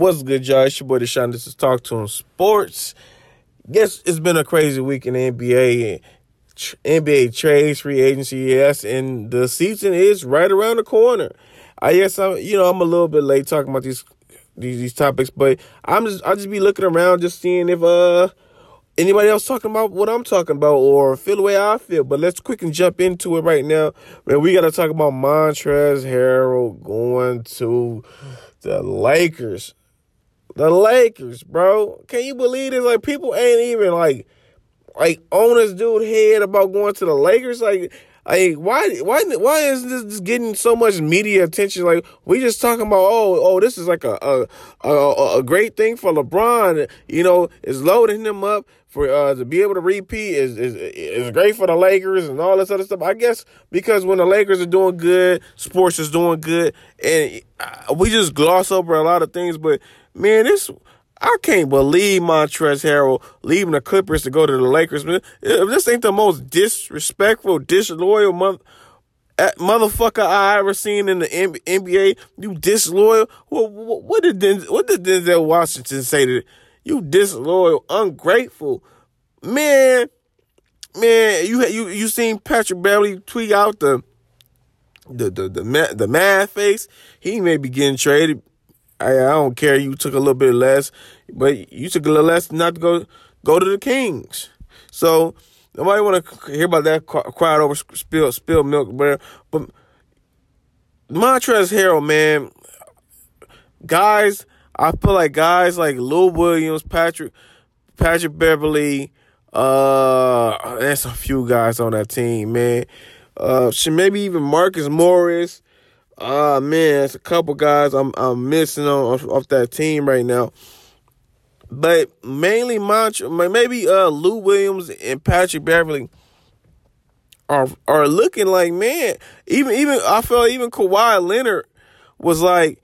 What's good, y'all? It's your boy Deshaun. This is Talk to Him Sports. Guess it's been a crazy week in the NBA. NBA trades, free agency, yes, and the season is right around the corner. I guess I'm, you know, I'm a little bit late talking about these these, these topics, but I'm just I just be looking around, just seeing if uh anybody else talking about what I'm talking about or feel the way I feel. But let's quick and jump into it right now. Man, we got to talk about Montrezl Harrell going to the Lakers. The Lakers, bro. Can you believe this? Like people ain't even like like on this dude head about going to the Lakers. Like like why why why is this getting so much media attention? Like we just talking about oh oh this is like a a a, a great thing for LeBron. You know, is loading him up for uh to be able to repeat is is is great for the Lakers and all this other stuff. I guess because when the Lakers are doing good, sports is doing good, and uh, we just gloss over a lot of things. But man, this I can't believe Montrezl Harrell leaving the Clippers to go to the Lakers. Man, this ain't the most disrespectful, disloyal mother, eh, motherfucker I ever seen in the NBA. You disloyal. What, what, did Denzel, what did Denzel Washington say to you? Disloyal, ungrateful, man. Man, you you you seen Patrick Beverley tweet out the the the the, the mad face. He may be getting traded I, I don't care. You took a little bit less, but you took a little less not to go go to the Kings. So nobody want to hear about that crowd over spill spill milk, but but Montrezl Harrell, man, guys, I feel like guys like Lou Williams, Patrick Patrick Beverley, uh, there's a few guys on that team, man. Uh, maybe even Marcus Morris. Ah uh, man, it's a couple guys I'm I'm missing on off, off that team right now. But mainly Montrezl, maybe uh Lou Williams and Patrick Beverley are are looking like man. Even even I felt even Kawhi Leonard was like,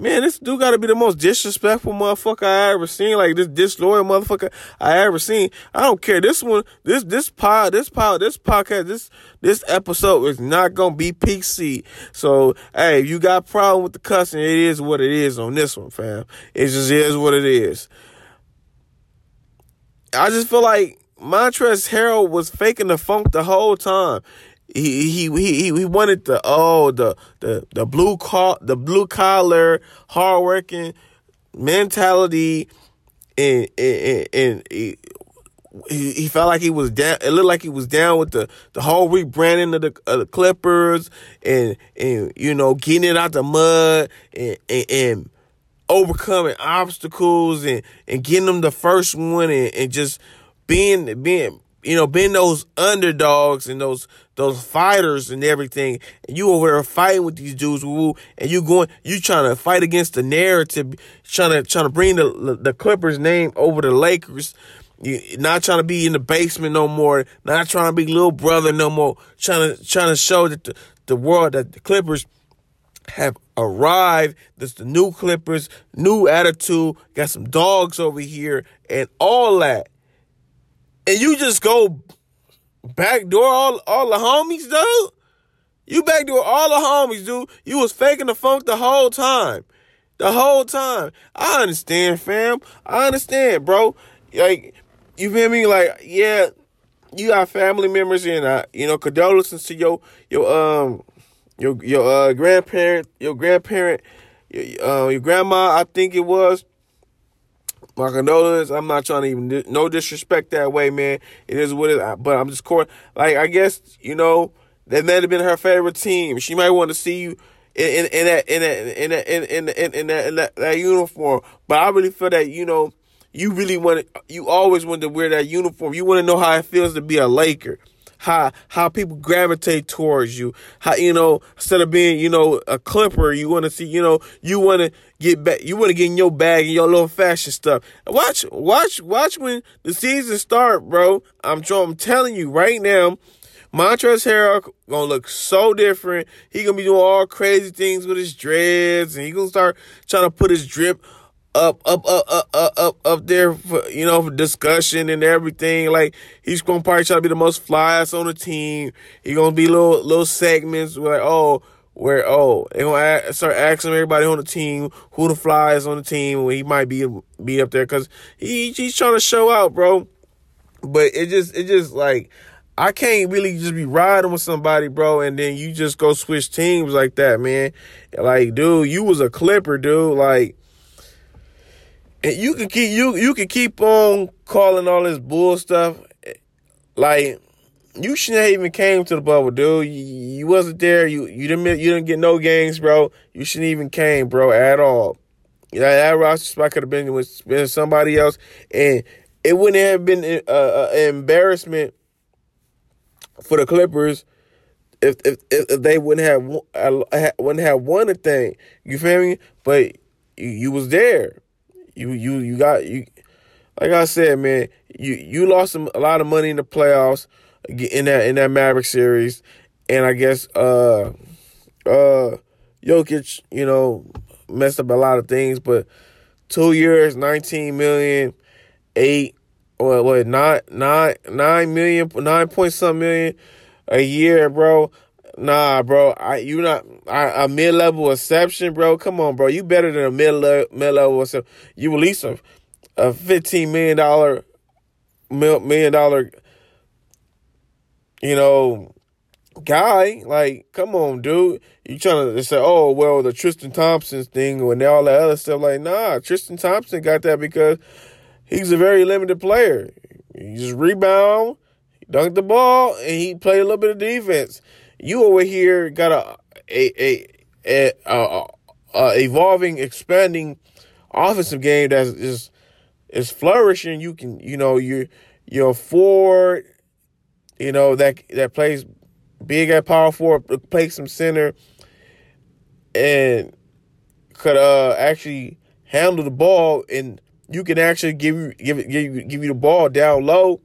Man, this dude got to be the most disrespectful motherfucker I ever seen. Like this disloyal motherfucker I ever seen. I don't care. This one, this this pod, this pod, this podcast, this this episode is not gonna be PC. So hey, if you got a problem with the cussing, it is what it is on this one, fam. It just is what it is. I just feel like Montrezl Harrell was faking the funk the whole time he he he he wanted the oh the the the blue collar the blue collar hardworking mentality and and, and he, he felt like he was down. It looked like he was down with the, the whole rebranding of the, of the Clippers and and you know getting it out the mud and, and, and overcoming obstacles and, and getting them the first one and, and just being being you know, being those underdogs and those those fighters and everything, and you over there fighting with these dudes, woo, and you going, you trying to fight against the narrative, trying to trying to bring the the Clippers name over the Lakers. You not trying to be in the basement no more, not trying to be little brother no more, trying to trying to show that the, the world that the Clippers have arrived. This the new Clippers, new attitude, got some dogs over here, and all that and you just go backdoor all all the homies, dude. You backdoor all the homies, dude. You was faking the funk the whole time. The whole time. I understand, fam. I understand, bro. Like, you feel me? Like, yeah, you got family members and uh, you know, condolences to your your um your your uh grandparent, your grandparent, your, uh, your grandma, I think it was. My condolences. I'm not trying to even no disrespect that way, man. It is what it. But I'm just court. Like I guess you know that might have been her favorite team. She might want to see you in, in, in that in that in that in, in, in, in, that, in that, that uniform. But I really feel that you know you really want to. You always want to wear that uniform. You want to know how it feels to be a Laker how how people gravitate towards you. How you know instead of being you know a clipper, you want to see you know you want to get back. You want to get in your bag and your little fashion stuff. Watch watch watch when the season start, bro. I'm I'm telling you right now. Montrezl Harrell gonna look so different. He gonna be doing all crazy things with his dreads, and he gonna start trying to put his drip up, up, up, up, up, up, there for, you know, for discussion and everything. Like, he's gonna probably try to be the most flyest on the team. He gonna be little, little segments like, oh, where oh they gonna start asking everybody on the team who the fly is on the team when he might be be up there because he he's trying to show out, bro. But it just it just like I can't really just be riding with somebody, bro, and then you just go switch teams like that, man. Like, dude, you was a Clipper, dude. Like, and you can keep you you can keep on calling all this bull stuff. Like, you shouldn't have even came to the bubble, dude. You, you wasn't there. You you didn't you didn't get no games, bro. You shouldn't even came, bro, at all. You know, that roster spot could have been with been somebody else, and it wouldn't have been uh, uh an embarrassment for the Clippers if if if they wouldn't have uh, wouldn't have won a thing. You feel me? But you, you was there. You you you got you. Like I said, man, you you lost some, a lot of money in the playoffs in that in that Maverick series, and I guess uh uh Jokic, you know, messed up a lot of things, but two years, nineteen million, eight what what nine nine nine million nine point some million a year, bro. Nah, bro. I you not I, a mid level exception, bro. Come on, bro. You better than a mid mid level exception. You at least a a fifteen million dollar million dollar, you know, guy. Like, come on, dude. You trying to say, oh well, the Tristan Thompson thing and all that other stuff. Like, nah, Tristan Thompson got that because he's a very limited player. He just rebound, dunked the ball, and he played a little bit of defense. You over here got a a a, a, a, a evolving, expanding offensive game that's just is flourishing. You can, you know, you you're forward, you know that that plays big at power forward, plays some center, and could uh actually handle the ball and you can actually give you give give give you the ball down low,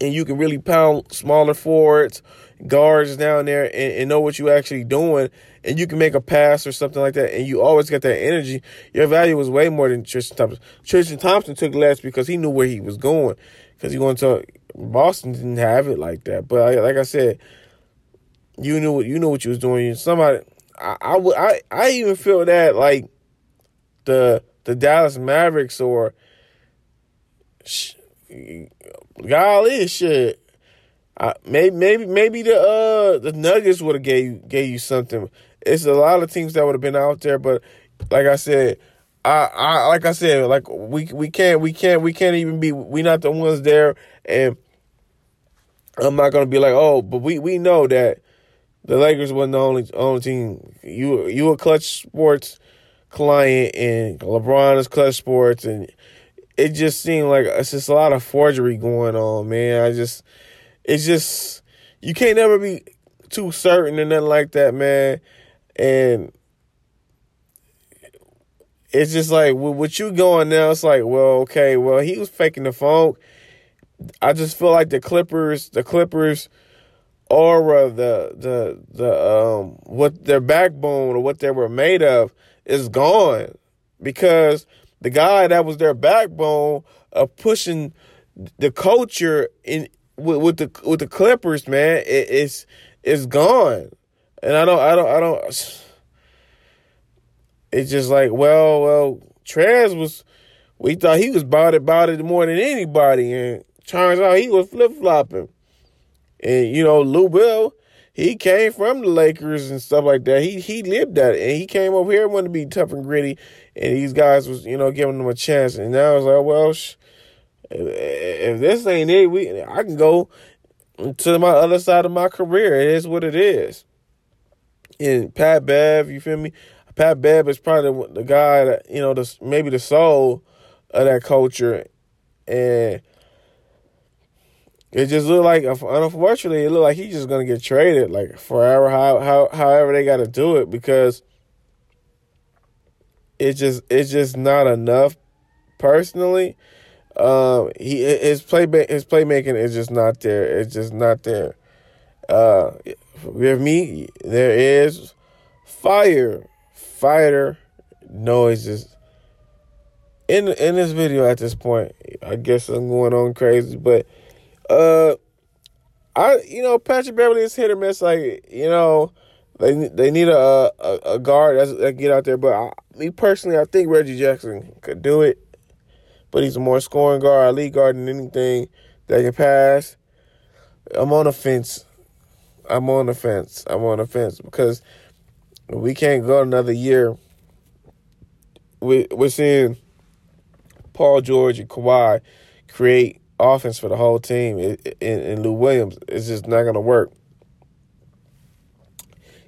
and you can really pound smaller forwards, guards down there, and, and know what you're actually doing, and you can make a pass or something like that, and you always got that energy. Your value was way more than Tristan Thompson. Tristan Thompson took less because he knew where he was going, because he went to Boston didn't have it like that. But like I said, you knew what you knew what you was doing. Somebody, I I I, I even feel that like the the Dallas Mavericks or sh- golly shit. Maybe maybe maybe the uh the Nuggets would have gave gave you something. It's a lot of teams that would have been out there, but like I said, I, I like I said, like we we can't we can't we can't even be we not the ones there, and I'm not gonna be like oh, but we we know that the Lakers wasn't the only only team. You you a Klutch Sports client and LeBron is Klutch Sports, and it just seemed like it's just a lot of forgery going on, man. I just, it's just you can't never be too certain and nothing like that, man. And it's just like what you going now, it's like, well, okay, well, he was faking the funk. I just feel like the Clippers, the Clippers aura, the the the um what their backbone or what they were made of is gone because the guy that was their backbone of pushing the culture in with, with the with the Clippers, man, it, it's it's gone, and I don't I don't I don't. It's just like well well Trez was we thought he was about it about it more than anybody, and turns out he was flip flopping, and you know Lou Will he came from the Lakers and stuff like that. He he lived that, and he came over here wanted to be tough and gritty, and these guys was you know giving him a chance. And now it's like, well, sh- if, this ain't it, we I can go to my other side of my career. It is what it is. And Pat Bev, you feel me? Pat Bev is probably the, the guy that you know, the maybe the soul of that culture, and it just looked like, unfortunately, it looked like he's just gonna get traded like forever. How how however they got to do it because it's just it's just not enough. Personally, um, he his play his playmaking is just not there. It's just not there. Uh, with me, there is fire, fighter noises in in this video. At this point, I guess I'm going on crazy, but uh, I you know Patrick Beverley is hit or miss. Like you know, They they need a a, a guard that's, that get out there. But I, me personally, I think Reggie Jackson could do it. But he's a more scoring guard, lead guard than anything that can pass. I'm on the fence. I'm on the fence. I'm on the fence because we can't go another year. We we're seeing Paul George and Kawhi create offense for the whole team. and Lou Williams, it's just not gonna work.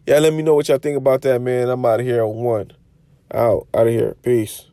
Yeah, let me know what y'all think about that, man. I'm out of here on one. Out, out of here. Peace.